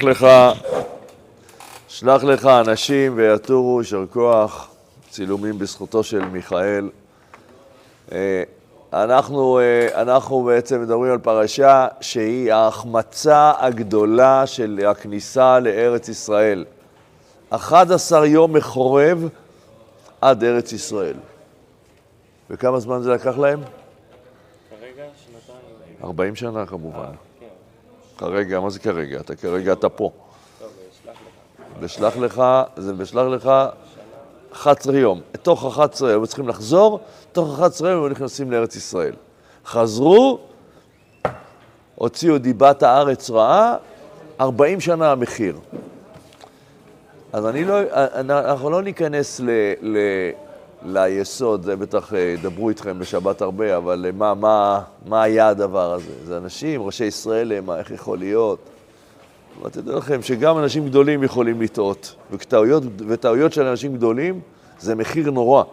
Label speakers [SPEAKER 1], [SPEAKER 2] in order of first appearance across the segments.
[SPEAKER 1] שלח לך, שלח לך אנשים ויתורו, יישר כוח, צילומים בזכותו של מיכאל. אה, אנחנו, אה, אנחנו בעצם מדברים על פרשה שהיא ההחמצה הגדולה של הכניסה לארץ ישראל. 11 יום מחורב עד ארץ ישראל. וכמה זמן זה לקח להם?
[SPEAKER 2] כרגע שנתיים.
[SPEAKER 1] 40 שנה כמובן. כרגע, מה זה כרגע? אתה כרגע אתה פה.
[SPEAKER 2] טוב, אשלח לך.
[SPEAKER 1] לך, זה בשלח לך 11 יום. תוך 11 יום, צריכים לחזור, תוך 11 יום הם נכנסים לארץ ישראל. חזרו, הוציאו דיבת הארץ רעה, 40 שנה המחיר. אז אני לא, אנחנו לא ניכנס ל, ל, ליסוד, זה בטח אה, ידברו איתכם בשבת הרבה, אבל אה, מה, מה, מה היה הדבר הזה? זה אנשים, ראשי ישראל, אה, מה, איך יכול להיות? אבל תדעו לכם שגם אנשים גדולים יכולים לטעות, וטעויות, וטעויות של אנשים גדולים זה מחיר נורא.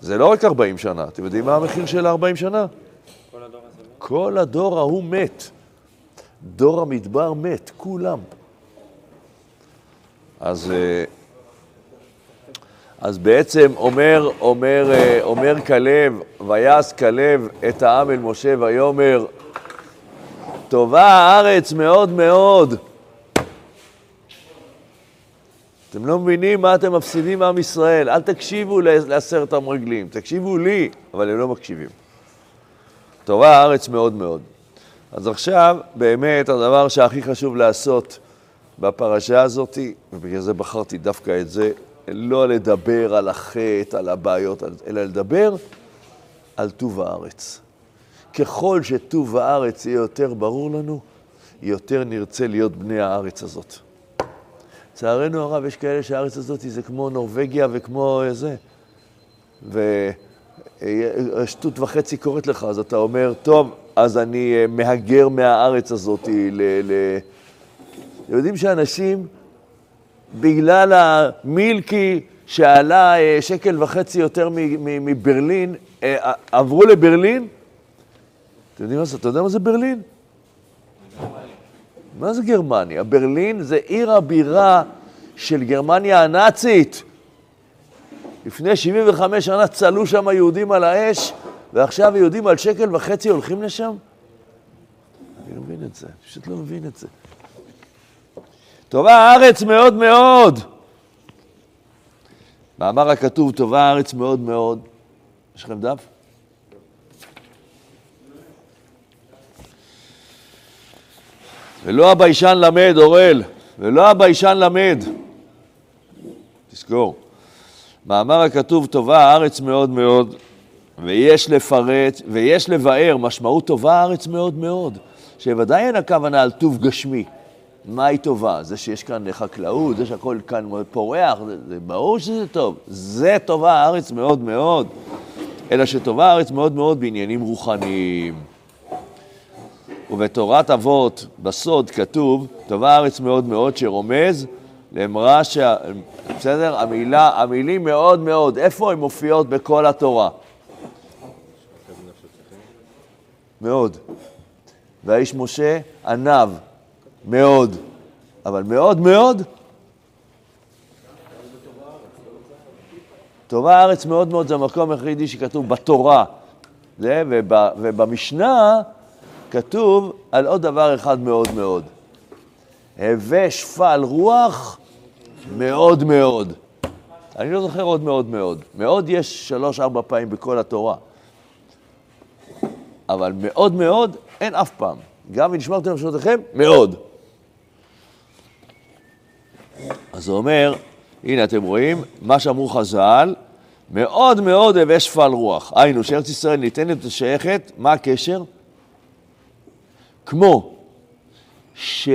[SPEAKER 1] זה לא רק 40 שנה, אתם יודעים מה המחיר של 40 שנה?
[SPEAKER 2] כל הדור הזה מת?
[SPEAKER 1] כל הדור ההוא מת. דור המדבר מת, כולם. אז, אה, אז בעצם אומר, אומר, אה, אומר כלב, ויעש כלב את העם אל משה ויאמר, טובה הארץ מאוד מאוד. אתם לא מבינים מה אתם מפסידים מעם ישראל. אל תקשיבו לעשרת המרגלים, תקשיבו לי, אבל הם לא מקשיבים. טובה הארץ מאוד מאוד. אז עכשיו, באמת, הדבר שהכי חשוב לעשות בפרשה הזאת, ובגלל זה בחרתי דווקא את זה, לא לדבר על החטא, על הבעיות, אלא לדבר על טוב הארץ. ככל שטוב הארץ יהיה יותר ברור לנו, יותר נרצה להיות בני הארץ הזאת. לצערנו הרב, יש כאלה שהארץ הזאת זה כמו נורבגיה וכמו זה. ושטות וחצי קורית לך, אז אתה אומר, טוב, אז אני אה, מהגר מהארץ הזאת ל... ל... יודעים שאנשים, בגלל המילקי שעלה אה, שקל וחצי יותר מברלין, אה, עברו לברלין? אתם יודעים מה זה? אתה יודע מה זה ברלין? מה זה גרמניה? ברלין זה עיר הבירה של גרמניה הנאצית. לפני 75 שנה צלו שם יהודים על האש, ועכשיו יהודים על שקל וחצי הולכים לשם? אני לא מבין את זה, פשוט לא מבין את זה. טובה הארץ מאוד מאוד. מאמר הכתוב, טובה הארץ מאוד מאוד. יש לכם דף? ולא הביישן למד, אורל, ולא הביישן למד. תזכור. מאמר הכתוב, טובה הארץ מאוד מאוד, ויש לפרט, ויש לבאר, משמעות טובה הארץ מאוד מאוד, שוודאי אין הכוונה על טוב גשמי. מהי טובה? זה שיש כאן חקלאות, זה שהכל כאן פורח, זה, זה ברור שזה טוב. זה טובה הארץ מאוד מאוד. אלא שטובה הארץ מאוד מאוד בעניינים רוחניים. ובתורת אבות, בסוד, כתוב, טובה הארץ מאוד מאוד, שרומז לאמרה ש... בסדר? המילה, המילים מאוד מאוד, איפה הן מופיעות בכל התורה? מאוד. והאיש משה עניו, מאוד. אבל מאוד מאוד? טובה הארץ מאוד מאוד זה המקום היחידי שכתוב בתורה. זה, ובמשנה כתוב על עוד דבר אחד מאוד מאוד. הווה שפל רוח מאוד מאוד. אני לא זוכר עוד מאוד מאוד. מאוד יש שלוש-ארבע פעמים בכל התורה. אבל מאוד מאוד אין אף פעם. גם ונשמרתם נפשותיכם, מאוד. אז הוא אומר, הנה אתם רואים, מה שאמרו חז"ל, מאוד מאוד הווה שפל רוח. היינו, שארץ ישראל ניתנת ושייכת, מה הקשר? כמו, ש...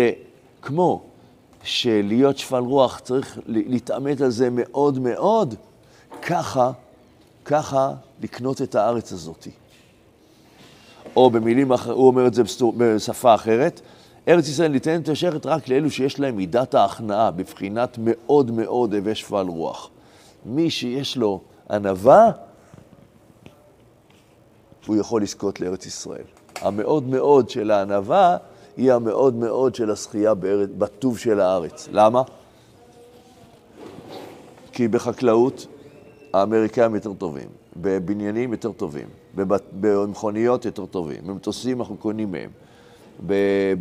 [SPEAKER 1] כמו שלהיות שפל רוח צריך להתעמת על זה מאוד מאוד, ככה, ככה לקנות את הארץ הזאת. או במילים אחרות, הוא אומר את זה בשפה אחרת, ארץ ישראל ניתנת ושייכת רק לאלו שיש להם מידת ההכנעה, בבחינת מאוד מאוד הווה שפל רוח. מי שיש לו ענווה, הוא יכול לזכות לארץ ישראל. המאוד מאוד של הענווה היא המאוד מאוד של הזכייה בארץ, בטוב של הארץ. למה? כי בחקלאות האמריקאים יותר טובים, בבניינים יותר טובים, במכוניות יותר טובים, במטוסים אנחנו קונים מהם,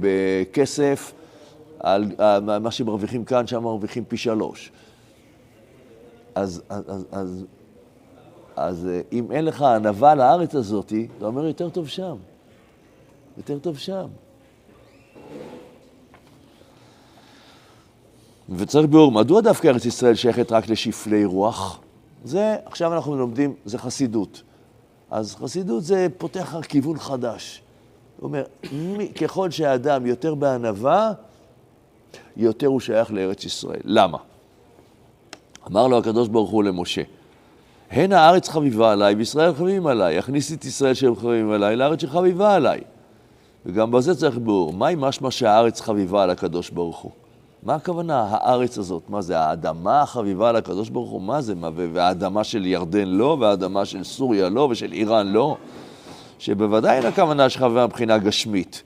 [SPEAKER 1] בכסף, על, על מה שמרוויחים כאן, שם מרוויחים פי שלוש. אז, אז, אז, אז, אז אה, אם אין לך ענווה לארץ הזאת, אתה אומר יותר טוב שם. יותר טוב שם. וצריך ביאור, מדוע דווקא ארץ ישראל שייכת רק לשפלי רוח? זה, עכשיו אנחנו לומדים, זה חסידות. אז חסידות זה פותח כיוון חדש. אומר, ככל שהאדם יותר בענווה, יותר הוא שייך לארץ ישראל. למה? אמר לו הקדוש ברוך הוא למשה, הן הארץ חביבה עליי וישראל חביבים עליי, הכניס את ישראל שהם חביבים עליי לארץ שחביבה עליי. וגם בזה צריך ביאור, מהי משמע שהארץ חביבה על הקדוש ברוך הוא? מה הכוונה, הארץ הזאת? מה זה, האדמה החביבה על הקדוש ברוך הוא? מה זה? מה, והאדמה של ירדן לא, והאדמה של סוריה לא, ושל איראן לא? שבוודאי אין הכוונה שחביבה מבחינה גשמית.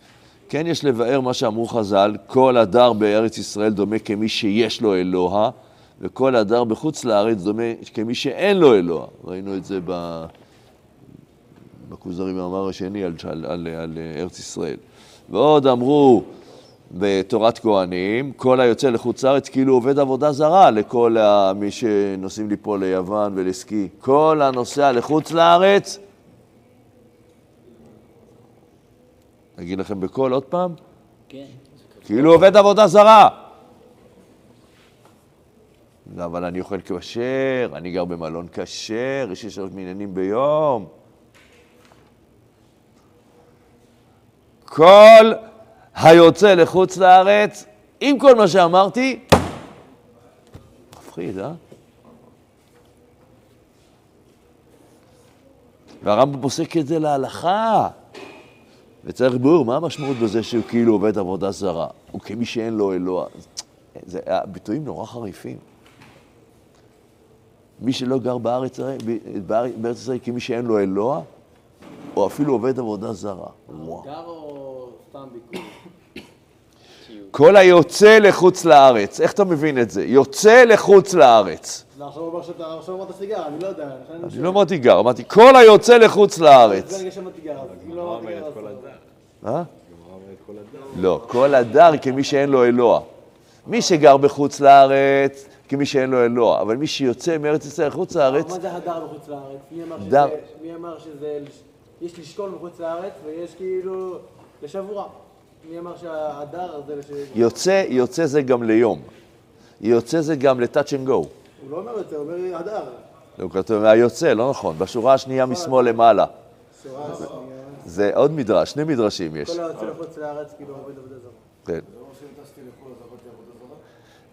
[SPEAKER 1] כן יש לבאר מה שאמרו חז"ל, כל הדר בארץ ישראל דומה כמי שיש לו אלוה, וכל הדר בחוץ לארץ דומה כמי שאין לו אלוה. ראינו את זה ב... בכוזרי במאמר השני על, על, על, על ארץ ישראל. ועוד אמרו בתורת כהנים, כל היוצא לחוץ לארץ כאילו עובד עבודה זרה לכל מי שנוסעים לי פה ליוון ולסקי. כל הנוסע לחוץ לארץ, אגיד לכם בקול עוד פעם,
[SPEAKER 3] כן.
[SPEAKER 1] כאילו עובד עבודה זרה. לא, אבל אני אוכל כשר, אני גר במלון כשר, יש לי שלוש מניינים ביום. כל היוצא לחוץ לארץ, עם כל מה שאמרתי, מפחיד, אה? והרמב"ם פוסק את זה להלכה. וצריך ביאור, מה המשמעות בזה שהוא כאילו עובד עבודה זרה? הוא כמי שאין לו אלוה. זה ביטויים נורא חריפים. מי שלא גר בארץ, בארץ, בארץ ישראל כמי שאין לו אלוה, או אפילו עובד עבודה זרה.
[SPEAKER 3] גר או סתם ביקור?
[SPEAKER 1] כל היוצא לחוץ לארץ, איך אתה מבין את זה? יוצא לחוץ לארץ.
[SPEAKER 3] לא, עכשיו אמרת סיגר, אני לא יודע. אני
[SPEAKER 1] לא אמרתי גר, אמרתי כל היוצא לחוץ לארץ. אה? לא, כל הדר כמי שאין לו אלוה. מי שגר בחוץ לארץ, כמי שאין לו אלוה, אבל מי שיוצא מארץ ישראל לחוץ לארץ,
[SPEAKER 3] מה זה הדר בחוץ לארץ? מי אמר. שזה, יש לשקול בחוץ לארץ ויש כאילו לשבוע. מי אמר שההדר זה לש...
[SPEAKER 1] יוצא, יוצא זה גם ליום. יוצא זה גם ל-touch and go.
[SPEAKER 3] הוא לא אומר את זה, הוא אומר הדר.
[SPEAKER 1] הוא כתוב היוצא, לא נכון, בשורה השנייה משמאל למעלה. זה עוד מדרש, שני מדרשים יש.
[SPEAKER 3] כל היוצא לחוץ לארץ כאילו עובד עבודה זרה.
[SPEAKER 1] כן.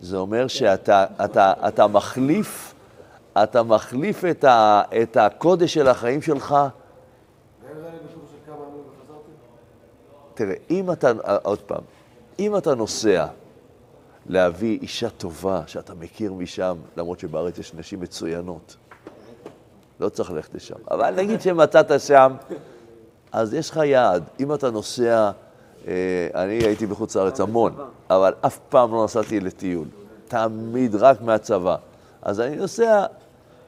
[SPEAKER 1] זה אומר שאתה אתה, אתה מחליף, אתה מחליף את, ה, את הקודש של החיים שלך. תראה, אם אתה, עוד פעם, אם אתה נוסע להביא אישה טובה שאתה מכיר משם, למרות שבארץ יש נשים מצוינות, לא צריך ללכת לשם. אבל נגיד שמצאת שם, אז יש לך יעד. אם אתה נוסע, אה, אני הייתי בחוץ לארץ המון, אבל אף פעם לא נסעתי לטיול. תמיד רק מהצבא. אז אני נוסע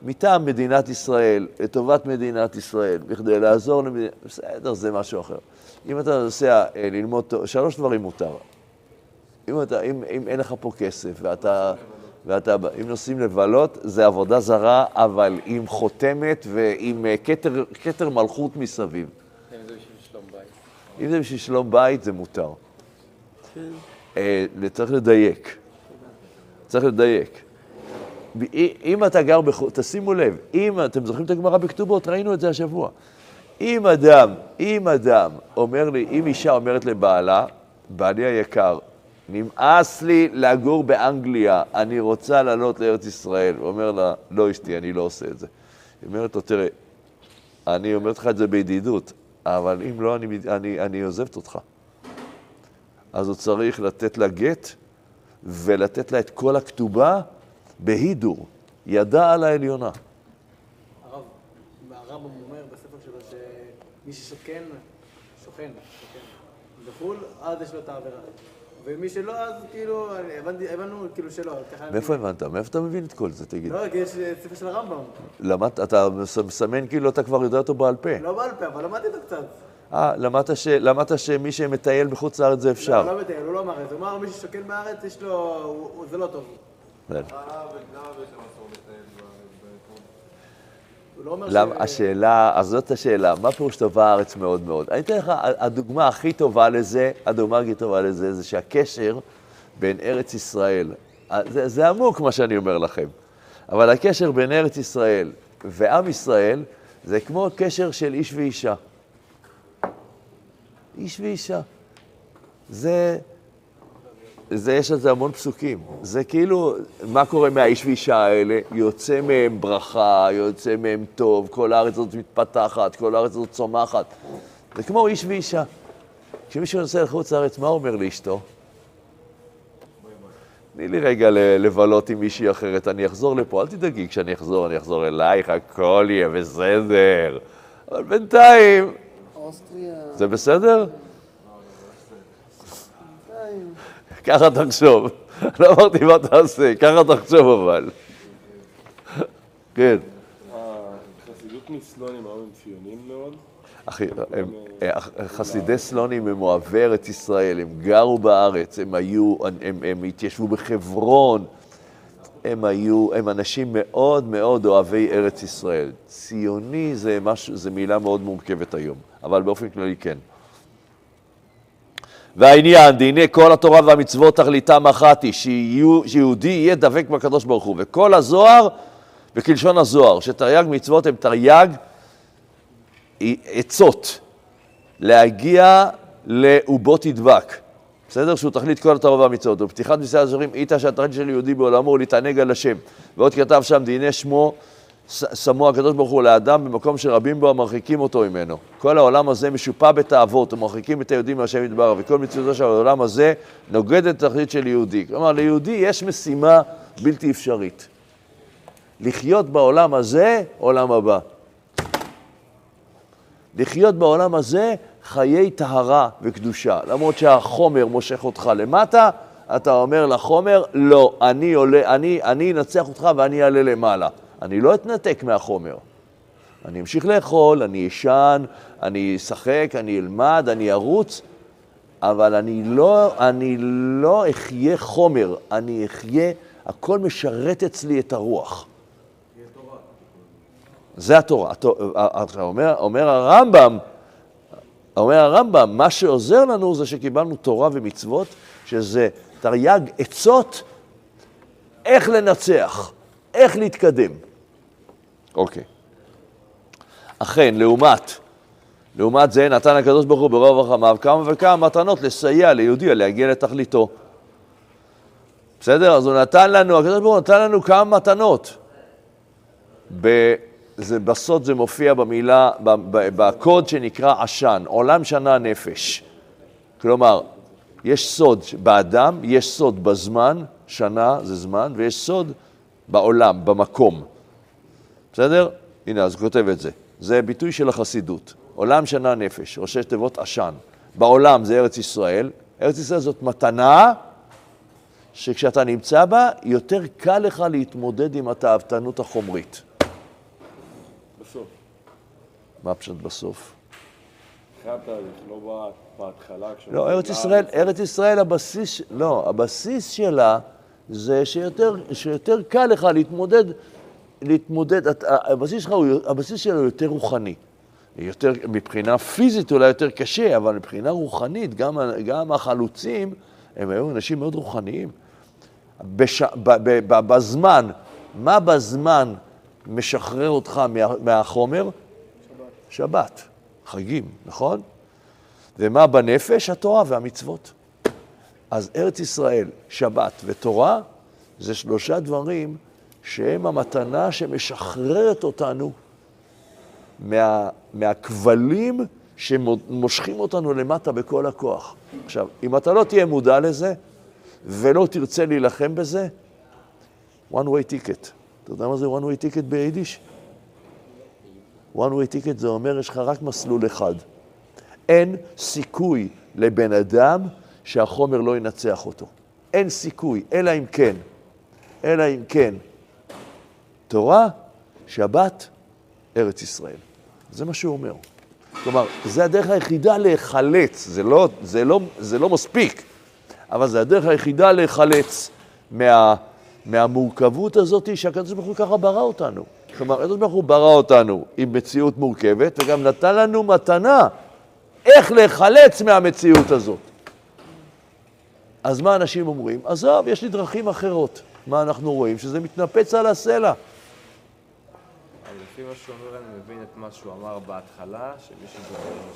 [SPEAKER 1] מטעם מדינת ישראל, לטובת מדינת ישראל, בכדי לעזור למדינת... בסדר, זה משהו אחר. אם אתה נוסע אה, ללמוד, שלוש דברים מותר. אם, אתה, אם, אם אין לך פה כסף ואתה, ואתה, אם נוסעים לבלות, זה עבודה זרה, אבל עם חותמת ועם אה, כתר מלכות מסביב.
[SPEAKER 2] כן, זה בשביל שלום בית.
[SPEAKER 1] אם זה בשביל שלום בית, זה מותר. אה, צריך לדייק. צריך לדייק. אם אתה גר בחו"ל, תשימו לב, אם, אתם זוכרים את הגמרא בכתובות? ראינו את זה השבוע. אם אדם, אם אדם אומר לי, אם אישה אומרת לבעלה, בעלי היקר, נמאס לי לגור באנגליה, אני רוצה לעלות לארץ ישראל. הוא אומר לה, לא אשתי, אני לא עושה את זה. היא אומרת לו, תראה, אני אומרת לך את זה בידידות, אבל אם לא, אני, אני, אני עוזבת אותך. אז הוא צריך לתת לה גט ולתת לה את כל הכתובה בהידור, ידה על העליונה.
[SPEAKER 3] הרב, הרמב"ם אומר בספר שלו שמי ששוכן, שוכן, שוכן, בחו"ל, אז יש לו את העבירה. ומי שלא, אז כאילו, הבנו כאילו שלא.
[SPEAKER 1] מאיפה הבנת? מאיפה אתה מבין את כל זה, תגיד?
[SPEAKER 3] לא, כי יש אה, ספר של הרמב"ם.
[SPEAKER 1] למדת, אתה מס- מסמן כאילו אתה כבר יודע אותו בעל פה.
[SPEAKER 3] לא בעל פה, אבל למדתי אותו קצת.
[SPEAKER 1] אה, למדת ש- למדת שמי שמטייל בחוץ לארץ זה
[SPEAKER 3] לא,
[SPEAKER 1] אפשר.
[SPEAKER 3] לא מטייל, הוא לא אמר את זה. הוא אמר, מי ששוקל בארץ, יש לו... הוא- הוא- זה לא טוב.
[SPEAKER 1] כן.
[SPEAKER 3] הוא לא אומר
[SPEAKER 1] למה, השאלה, אז זאת השאלה, מה פירוש טוב בארץ מאוד מאוד? אני אתן לך, הדוגמה הכי טובה לזה, הדוגמה הכי טובה לזה, זה שהקשר בין ארץ ישראל, זה, זה עמוק מה שאני אומר לכם, אבל הקשר בין ארץ ישראל ועם ישראל, זה כמו קשר של איש ואישה. איש ואישה. זה, זה, יש על זה המון פסוקים. זה כאילו, מה קורה מהאיש ואישה האלה? יוצא מהם ברכה, יוצא מהם טוב, כל הארץ הזאת מתפתחת, כל הארץ הזאת צומחת. זה כמו איש ואישה. כשמישהו נוסע לחוץ לארץ, מה הוא אומר לאשתו? תני לי רגע לבלות עם מישהי אחרת, אני אחזור לפה, אל תדאגי, כשאני אחזור, אני אחזור אלייך, הכל יהיה בסדר. אבל בינתיים,
[SPEAKER 3] אוסטריה,
[SPEAKER 1] זה בסדר?
[SPEAKER 3] בינתיים.
[SPEAKER 1] ככה תחשוב. לא אמרתי מה תעשה, ככה תחשוב אבל. כן.
[SPEAKER 4] החסידות מסלונים היום הם ציונים מאוד.
[SPEAKER 1] אחי, הם, אה, חסידי סלונים הם אוהבי ארץ ישראל, הם גרו בארץ, הם היו, הם, הם התיישבו בחברון, הם היו, הם אנשים מאוד מאוד אוהבי ארץ ישראל. ציוני זה משהו, זה מילה מאוד מורכבת היום, אבל באופן כללי כן. והעניין, דהנה כל התורה והמצוות תכליתם אחת היא, שיהודי יהיה דבק בקדוש ברוך הוא. וכל הזוהר, וכלשון הזוהר, שתרי"ג מצוות הם תרי"ג עצות להגיע לאובות ידבק. בסדר? שהוא תכלית כל התורה והמצוות. ופתיחת מסעד הזורים איתה שהתכלית של יהודי בעולמו הוא להתענג על השם. ועוד כתב שם, דהנה שמו, שמו הקדוש ברוך הוא לאדם במקום שרבים בו המרחיקים אותו ממנו. כל העולם הזה משופע בתאוות ומרחיקים את היהודים מהשם יתברך, וכל מצוותו של העולם הזה נוגדת את התכלית של יהודי. כלומר, ליהודי יש משימה בלתי אפשרית. לחיות בעולם הזה, עולם הבא. לחיות בעולם הזה חיי טהרה וקדושה. למרות שהחומר מושך אותך למטה, אתה אומר לחומר, לא, אני, עולה, אני אנצח אותך ואני אעלה למעלה. אני לא אתנתק מהחומר. אני אמשיך לאכול, אני אשן, אני אשחק, אני אלמד, אני ארוץ, אבל אני לא, אני לא אחיה חומר, אני אחיה, הכל משרת אצלי את הרוח. זה התורה. התו- אתה אומר, אומר הרמב"ם, אומר הרמב"ם, מה שעוזר לנו זה שקיבלנו תורה ומצוות, שזה תרי"ג עצות איך לנצח, איך להתקדם. אוקיי. אכן, לעומת, לעומת זה נתן הקדוש ברוך הוא ברוב רחמיו כמה וכמה מתנות לסייע ליהודי להגיע לתכליתו. בסדר? אז הוא נתן לנו, הקדוש ברוך הוא נתן לנו כמה מתנות. ב, זה, בסוד זה מופיע במילה, ב, ב, בקוד שנקרא עשן, עולם שנה נפש. כלומר, יש סוד באדם, יש סוד בזמן, שנה זה זמן, ויש סוד בעולם, במקום. בסדר? הנה, אז הוא כותב את זה. זה ביטוי של החסידות. עולם שנה נפש, ראשי תיבות עשן. בעולם זה ארץ ישראל. ארץ ישראל זאת מתנה שכשאתה נמצא בה, יותר קל לך להתמודד עם התאוותנות החומרית.
[SPEAKER 4] בסוף.
[SPEAKER 1] מה פשוט בסוף?
[SPEAKER 4] לא בהתחלה.
[SPEAKER 1] לא, ארץ ישראל, ארץ ישראל הבסיס, לא, הבסיס שלה זה שיותר, שיותר קל לך להתמודד, להתמודד, את- הבסיס שלך, הבסיס שלו יותר רוחני. יותר, מבחינה פיזית אולי יותר קשה, אבל מבחינה רוחנית, גם, גם החלוצים, הם היו אנשים מאוד רוחניים. בש, ב, ב, ב, בזמן, מה בזמן משחרר אותך מה, מהחומר? שבת. שבת, חגים, נכון? ומה בנפש? התורה והמצוות. אז ארץ ישראל, שבת ותורה, זה שלושה דברים שהם המתנה שמשחררת אותנו מה, מהכבלים שמושכים אותנו למטה בכל הכוח. עכשיו, אם אתה לא תהיה מודע לזה ולא תרצה להילחם בזה, one way ticket. אתה יודע מה זה one way ticket ביידיש? one way ticket זה אומר, יש לך רק מסלול אחד. אין סיכוי לבן אדם שהחומר לא ינצח אותו. אין סיכוי, אלא אם כן, אלא אם כן, תורה, שבת, ארץ ישראל. זה מה שהוא אומר. כלומר, זה הדרך היחידה להיחלץ, זה לא, זה לא, זה לא מספיק, אבל זה הדרך היחידה להיחלץ מה, מהמורכבות הזאת שהקדוש ברוך הוא ככה ברא אותנו. כלומר, הקדוש ברוך הוא ברא אותנו עם מציאות מורכבת, וגם נתן לנו מתנה איך להיחלץ מהמציאות הזאת. אז מה אנשים אומרים? עזוב, יש לי דרכים אחרות. מה אנחנו רואים? שזה מתנפץ על הסלע.
[SPEAKER 2] לפי מה שהוא אומר, אני מבין את מה שהוא אמר בהתחלה,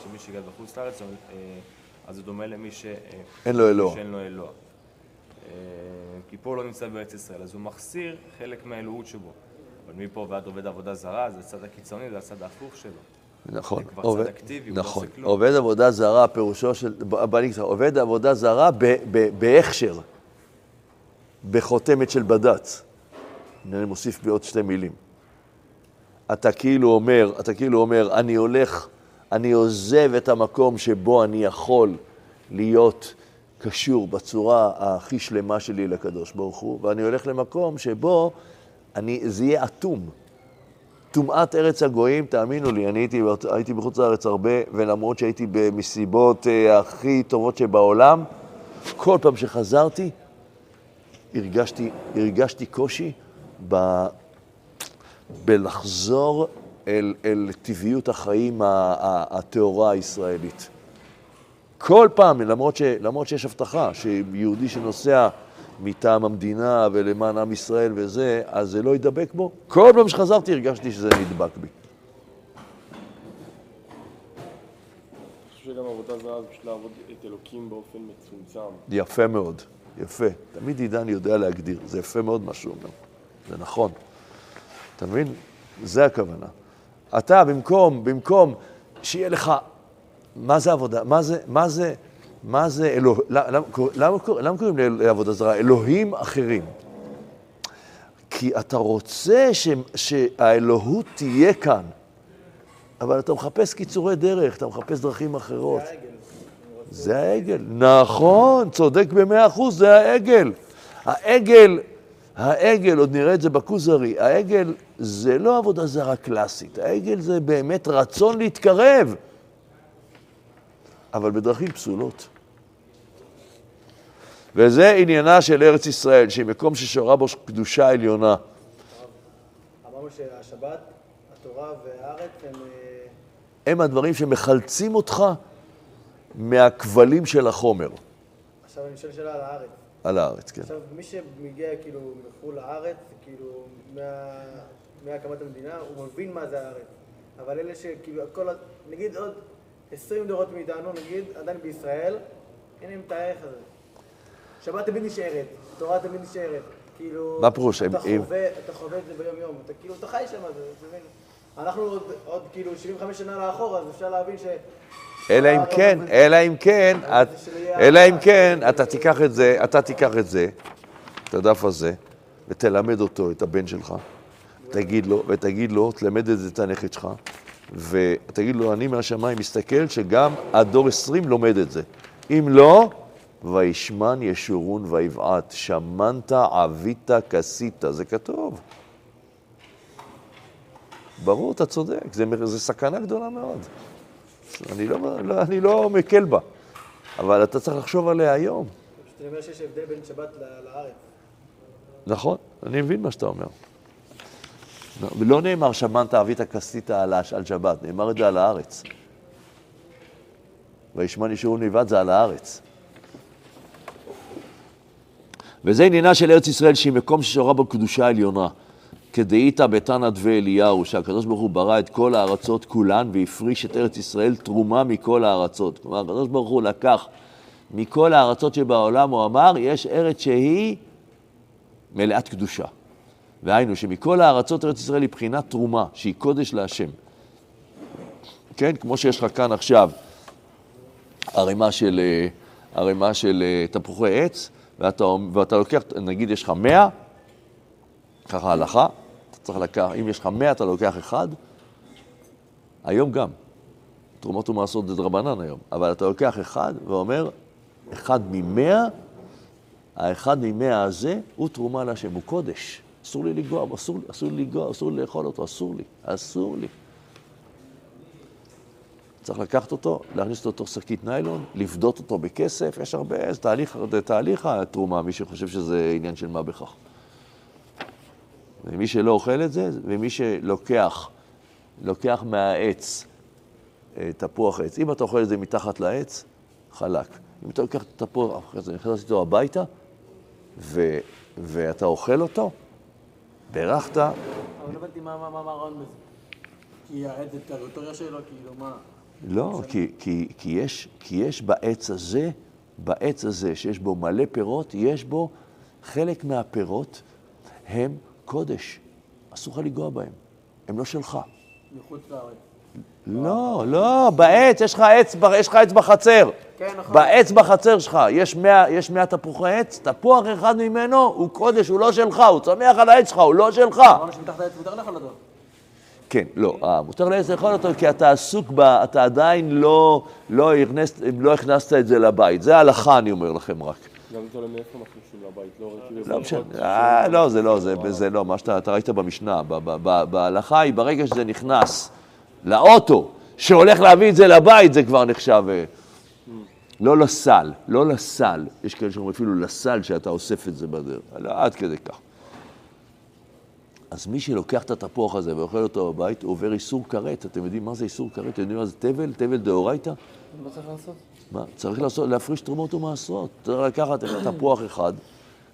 [SPEAKER 2] שמי שגדל בחוץ לארץ, אה, אז זה דומה למי ש... אה,
[SPEAKER 1] אין לו אלוה.
[SPEAKER 2] שאין לו אלוה. אה, כי פה הוא לא נמצא בארץ ישראל, אז הוא מחסיר חלק מהאלוהות שבו. אבל מפה ועד עובד עבודה זרה, זה הצד הקיצוני, זה הצד ההפוך שלו.
[SPEAKER 1] נכון.
[SPEAKER 2] זה כבר
[SPEAKER 1] עובד-
[SPEAKER 2] צד אקטיבי, הוא לא
[SPEAKER 1] נכון.
[SPEAKER 2] עושה כלום.
[SPEAKER 1] עובד עבודה זרה, פירושו של... בוא נגיד, עובד עבודה זרה בהכשר, בחותמת של בד"ץ. אני מוסיף בעוד שתי מילים. אתה כאילו אומר, אתה כאילו אומר, אני הולך, אני עוזב את המקום שבו אני יכול להיות קשור בצורה הכי שלמה שלי לקדוש ברוך הוא, ואני הולך למקום שבו אני, זה יהיה אטום. טומאת ארץ הגויים, תאמינו לי, אני הייתי, הייתי בחוץ לארץ הרבה, ולמרות שהייתי במסיבות אה, הכי טובות שבעולם, כל פעם שחזרתי, הרגשתי, הרגשתי קושי ב, בלחזור אל, אל טבעיות החיים הטהורה הישראלית. כל פעם, למרות, ש, למרות שיש הבטחה שיהודי שנוסע מטעם המדינה ולמען עם ישראל וזה, אז זה לא ידבק בו. כל פעם שחזרתי הרגשתי שזה נדבק בי.
[SPEAKER 4] שגם עבודה זרה זה פשוט לעבוד את אלוקים באופן מצומצם.
[SPEAKER 1] יפה מאוד, יפה. תמיד עידן יודע להגדיר, זה יפה מאוד מה שהוא אומר. זה נכון. אתה מבין? זה הכוונה. אתה, במקום, במקום שיהיה לך, מה זה עבודה? מה זה, מה זה, מה זה אלוה... למה, למה, למה קוראים לעבודה זרה? אלוהים אחרים. כי אתה רוצה ש, שהאלוהות תהיה כאן, אבל אתה מחפש קיצורי דרך, אתה מחפש דרכים אחרות. זה העגל. נכון, צודק במאה אחוז, זה העגל. העגל, העגל, עוד נראה את זה בכוזרי, העגל זה לא עבודה זרה קלאסית, העגל זה באמת רצון להתקרב, אבל בדרכים פסולות. וזה עניינה של ארץ ישראל, שהיא מקום ששורה בו קדושה עליונה.
[SPEAKER 3] אמרנו שהשבת, התורה והארץ הם... אה,
[SPEAKER 1] הם הדברים שמחלצים אותך מהכבלים של החומר
[SPEAKER 3] עכשיו אני שואל שאלה על הארץ.
[SPEAKER 1] על הארץ, כן.
[SPEAKER 3] עכשיו, מי שמגיע כאילו מחו"ל לארץ, כאילו, מה- מהקמת המדינה, הוא מבין מה זה הארץ. אבל אלה שכאילו, כל. נגיד עוד 20 דורות מאיתנו, נגיד, עדיין בישראל, אין להם את הערך הזה. שבת תמיד נשארת, תורה תמיד נשארת. כאילו...
[SPEAKER 1] מה פירוש?
[SPEAKER 3] אתה
[SPEAKER 1] אם-
[SPEAKER 3] חווה, אתה חווה את זה ביום-יום. אתה כאילו, אתה חי שם, אתה מבין? אנחנו עוד, עוד כאילו 75 שנה לאחור, אז אפשר להבין ש...
[SPEAKER 1] אלא אם כן, אלא אם כן, אלא אם כן, אתה תיקח את זה, אתה תיקח את זה, את הדף הזה, ותלמד אותו, את הבן שלך, תגיד לו, ותגיד לו, תלמד את זה את הנכד שלך, ותגיד לו, אני מהשמיים מסתכל שגם הדור 20 לומד את זה. אם לא, וישמן ישורון ויבעט, שמנת עבית כסית, זה כתוב. ברור, אתה צודק, זה, זה סכנה גדולה מאוד. אני לא, לא, אני לא מקל בה, אבל אתה צריך לחשוב עליה היום.
[SPEAKER 3] אני אומר שיש הבדל בין שבת לארץ.
[SPEAKER 1] נכון, אני מבין מה שאתה אומר. לא נאמר שמנת אבית כסית על, שבת, נאמר את זה על הארץ. וישמן ישורון נבעט זה על הארץ. וזה עניינה של ארץ ישראל, שהיא מקום ששורה בו קדושה עליונה. כדאיתא בתנא דבי אליהו, שהקדוש ברוך הוא ברא את כל הארצות כולן והפריש את ארץ ישראל תרומה מכל הארצות. כלומר, הקדוש ברוך הוא לקח מכל הארצות שבעולם, הוא אמר, יש ארץ שהיא מלאת קדושה. והיינו, שמכל הארצות ארץ ישראל היא בחינת תרומה, שהיא קודש להשם. כן, כמו שיש לך כאן עכשיו ערימה של, אה, ערימה של אה, תפוחי עץ, ואתה, ואתה לוקח, נגיד יש לך 100, ככה הלכה, צריך לקחת, אם יש לך 100 אתה לוקח אחד, היום גם. תרומות ומעשרות זה דרבנן היום, אבל אתה לוקח אחד ואומר, אחד ממאה, האחד ממאה הזה הוא תרומה להשם, הוא קודש. אסור לי לגוע, אסור, אסור לי לגוע, אסור לי לאכול אותו, אסור לי, אסור לי. צריך לקחת אותו, להכניס אותו לתוך שקית ניילון, לפדות אותו בכסף, יש הרבה, זה תהליך, זה תהליך התרומה, מי שחושב שזה עניין של מה בכך. ומי שלא אוכל את זה, ומי שלוקח, לוקח מהעץ אה, תפוח עץ, אם אתה אוכל את זה מתחת לעץ, חלק. אם אתה לוקח את התפוח, אחרי זה נכנס איתו הביתה, ו, ואתה אוכל אותו, בירכת,
[SPEAKER 3] אבל לא הבנתי מה הרעיון בזה. כי העץ זה טריטוריה שלו, כאילו, מה?
[SPEAKER 1] לא, כי, כי, כי, יש, כי יש בעץ הזה, בעץ הזה שיש בו מלא פירות, יש בו חלק מהפירות הם קודש, אסור לך לנגוע בהם, הם לא שלך.
[SPEAKER 3] מחוץ לארץ.
[SPEAKER 1] לא, לא, בעץ, יש לך עץ, יש לך עץ בחצר.
[SPEAKER 3] כן, נכון.
[SPEAKER 1] בעץ בחצר שלך, יש 100, יש 100 תפוחי עץ, תפוח אחד ממנו הוא קודש, הוא לא שלך, הוא צומח על העץ שלך, הוא לא שלך.
[SPEAKER 3] אמרנו שמתחת לעץ מותר לאכול אותו.
[SPEAKER 1] כן, לא, אה, מותר לעץ לאכול אותו כי אתה עסוק ב... אתה עדיין לא, לא, הכנסת, לא הכנסת את זה לבית. זה הלכה, אני אומר לכם רק.
[SPEAKER 4] גם תולה מאיפה מכניסים לבית, לא.
[SPEAKER 1] לא משנה, אה, לא, זה לא, זה, זה לא, מה שאתה אתה ראית במשנה, ב- ב- ב- בהלכה היא, ברגע שזה נכנס לאוטו, שהולך להביא את זה לבית, זה כבר נחשב, אה, לא לסל, לא לסל, יש כאלה שאומרים אפילו לסל שאתה אוסף את זה בדרך, לא עד כדי כך. אז מי שלוקח את התפוח הזה ואוכל אותו בבית, עובר איסור כרת. אתם יודעים מה זה איסור כרת? אתם יודעים מה זה תבל? תבל דאורייתא?
[SPEAKER 3] מה צריך לעשות?
[SPEAKER 1] מה? צריך לעשות, להפריש תרומות ומעשרות. צריך לקחת את התפוח אחד,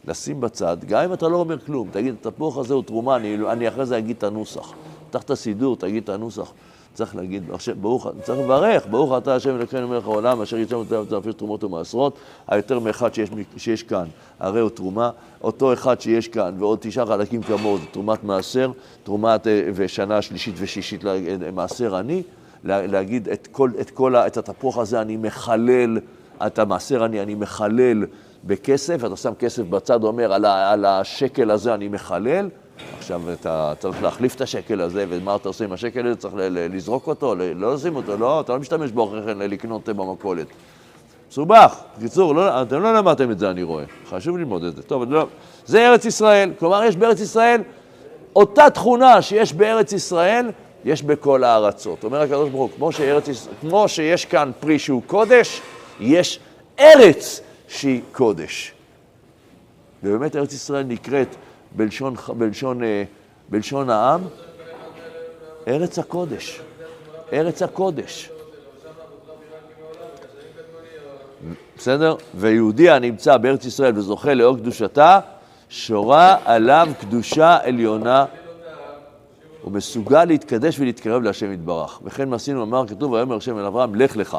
[SPEAKER 1] לשים בצד, גם אם אתה לא אומר כלום, תגיד, התפוח הזה הוא תרומה, אני, אני אחרי זה אגיד את הנוסח. פתח את הסידור, תגיד את הנוסח. צריך להגיד, עכשיו, ברוך, צריך לברך, ברוך אתה השם אלוקינו מלך העולם, אשר יצא מתי להפריש תרומות ומעשרות, היותר מאחד שיש, שיש כאן, הרי הוא תרומה, אותו אחד שיש כאן ועוד תשעה חלקים כמוהו, זה תרומת מעשר, תרומת אה, ושנה שלישית ושישית למעשר עני, לה- להגיד את כל, את כל ה- את התפוח הזה אני מחלל, את המעשר אני, אני מחלל בכסף, אתה שם כסף בצד, אומר על, ה, על השקל הזה אני מחלל, עכשיו אתה צריך להחליף את השקל הזה, ומה אתה עושה עם השקל הזה? צריך לזרוק אותו, לא לשים אותו, לא, אתה לא משתמש בו אחרי כן לקנות במכולת. מסובך. בקיצור, לא, אתם לא למדתם את זה, אני רואה. חשוב ללמוד את זה. טוב, לא... זה ארץ ישראל. כלומר, יש בארץ ישראל אותה תכונה שיש בארץ ישראל, יש בכל הארצות. אומר הקדוש ברוך הוא, כמו, שארץ, כמו שיש כאן פרי שהוא קודש, יש ארץ שהיא קודש. ובאמת ארץ ישראל נקראת בלשון, בלשון, אה, בלשון העם, ארץ הקודש. ארץ הקודש. בסדר? ויהודי הנמצא בארץ ישראל וזוכה לאור קדושתה, שורה עליו קדושה עליונה. הוא מסוגל להתקדש ולהתקרב להשם יתברך. וכן מעשינו אמר כתוב, ויאמר השם אל אברהם, לך לך.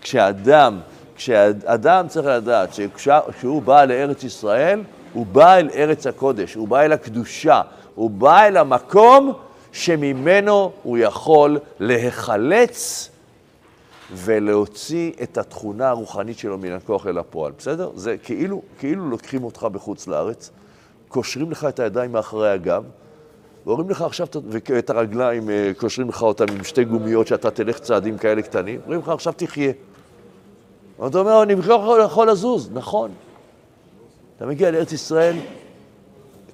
[SPEAKER 1] כשאדם, כשאדם צריך לדעת שכשהוא בא לארץ ישראל, הוא בא אל ארץ הקודש, הוא בא אל הקדושה, הוא בא אל המקום שממנו הוא יכול להיחלץ ולהוציא את התכונה הרוחנית שלו מן הכוח אל הפועל, בסדר? זה כאילו, כאילו לוקחים אותך בחוץ לארץ, קושרים לך את הידיים מאחורי הגב, ואומרים לך עכשיו, ואת הרגליים, אה, קושרים לך אותם עם שתי גומיות שאתה תלך צעדים כאלה קטנים, אומרים לך עכשיו תחיה. ואתה אומר, אני בכלל לא יכול- יכול לזוז, נכון. אתה מגיע לארץ ישראל,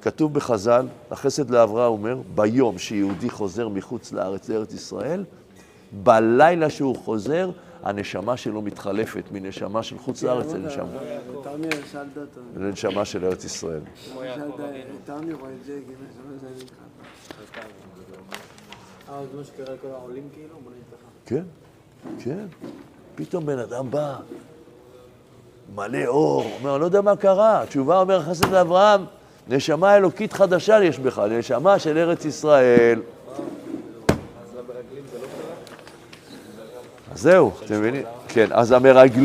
[SPEAKER 1] כתוב בחז"ל, החסד לאברהם אומר, ביום שיהודי חוזר מחוץ לארץ לארץ ישראל, בלילה שהוא חוזר, הנשמה שלו מתחלפת מנשמה של חוץ לארץ לנשמה. לנשמה של ארץ ישראל.
[SPEAKER 3] אה, כאילו?
[SPEAKER 1] כן, כן. פתאום בן אדם בא, מלא אור, אומר, לא יודע מה קרה. התשובה אומר חסד לאברהם, נשמה אלוקית חדשה יש בך, נשמה של ארץ ישראל. זהו, אתם מבינים? כן, אז המרגלים...